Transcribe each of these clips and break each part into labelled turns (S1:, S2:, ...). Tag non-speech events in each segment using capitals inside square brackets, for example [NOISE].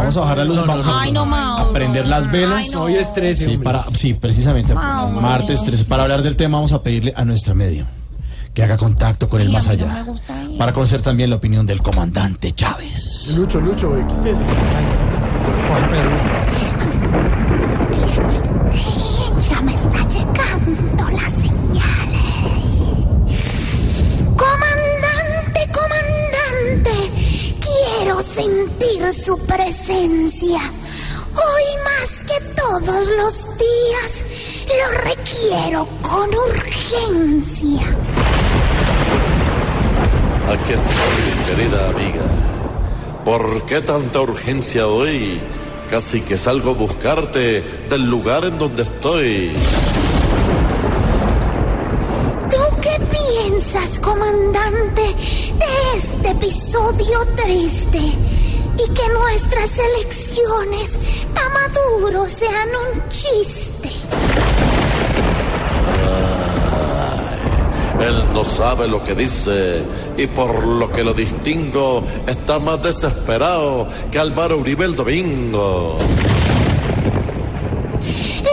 S1: vamos a bajar la luz, vamos a,
S2: Ay, no, Mauro.
S1: a prender las velas.
S2: Ay, no.
S3: Hoy es 13,
S1: Sí,
S3: hombre.
S1: para, sí, precisamente.
S2: Mauro.
S1: Martes 13. Para hablar del tema vamos a pedirle a nuestra medio que haga contacto con el
S2: Ay,
S1: más
S2: no
S1: allá. Para conocer también la opinión del comandante Chávez.
S3: Lucho, Lucho, güey, quítese.
S4: Ya me está sentir su presencia. Hoy más que todos los días, lo requiero con urgencia.
S5: Aquí estoy, querida amiga. ¿Por qué tanta urgencia hoy? Casi que salgo a buscarte del lugar en donde estoy.
S4: ¿Tú qué piensas, comandante, de este episodio triste? Y que nuestras elecciones pa' Maduro sean un chiste.
S5: Él no sabe lo que dice y por lo que lo distingo está más desesperado que Álvaro Uribe el domingo.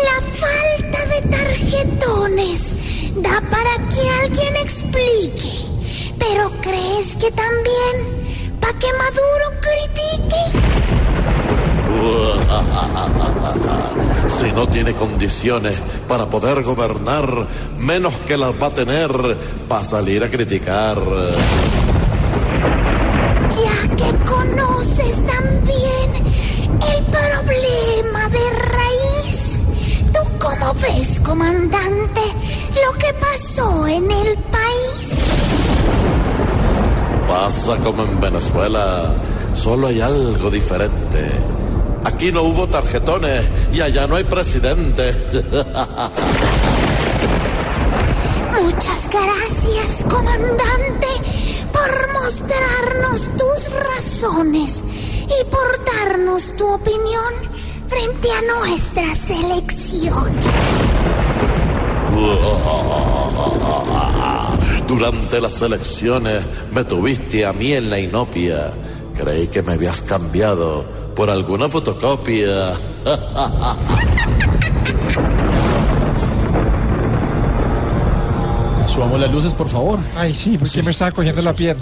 S4: La falta de tarjetones da para que alguien explique. Pero ¿crees que también pa' que Maduro critique? [LAUGHS]
S5: Si no tiene condiciones para poder gobernar, menos que las va a tener para salir a criticar.
S4: Ya que conoces también el problema de raíz. ¿Tú cómo ves, comandante, lo que pasó en el país?
S5: Pasa como en Venezuela, solo hay algo diferente. Aquí no hubo tarjetones y allá no hay presidente.
S4: Muchas gracias, comandante, por mostrarnos tus razones y por darnos tu opinión frente a nuestras elecciones.
S5: Durante las elecciones me tuviste a mí en la inopia. Creí que me habías cambiado por alguna fotocopia. [LAUGHS]
S1: Subamos las luces, por favor.
S3: Ay, sí, porque me estaba cogiendo la pierna.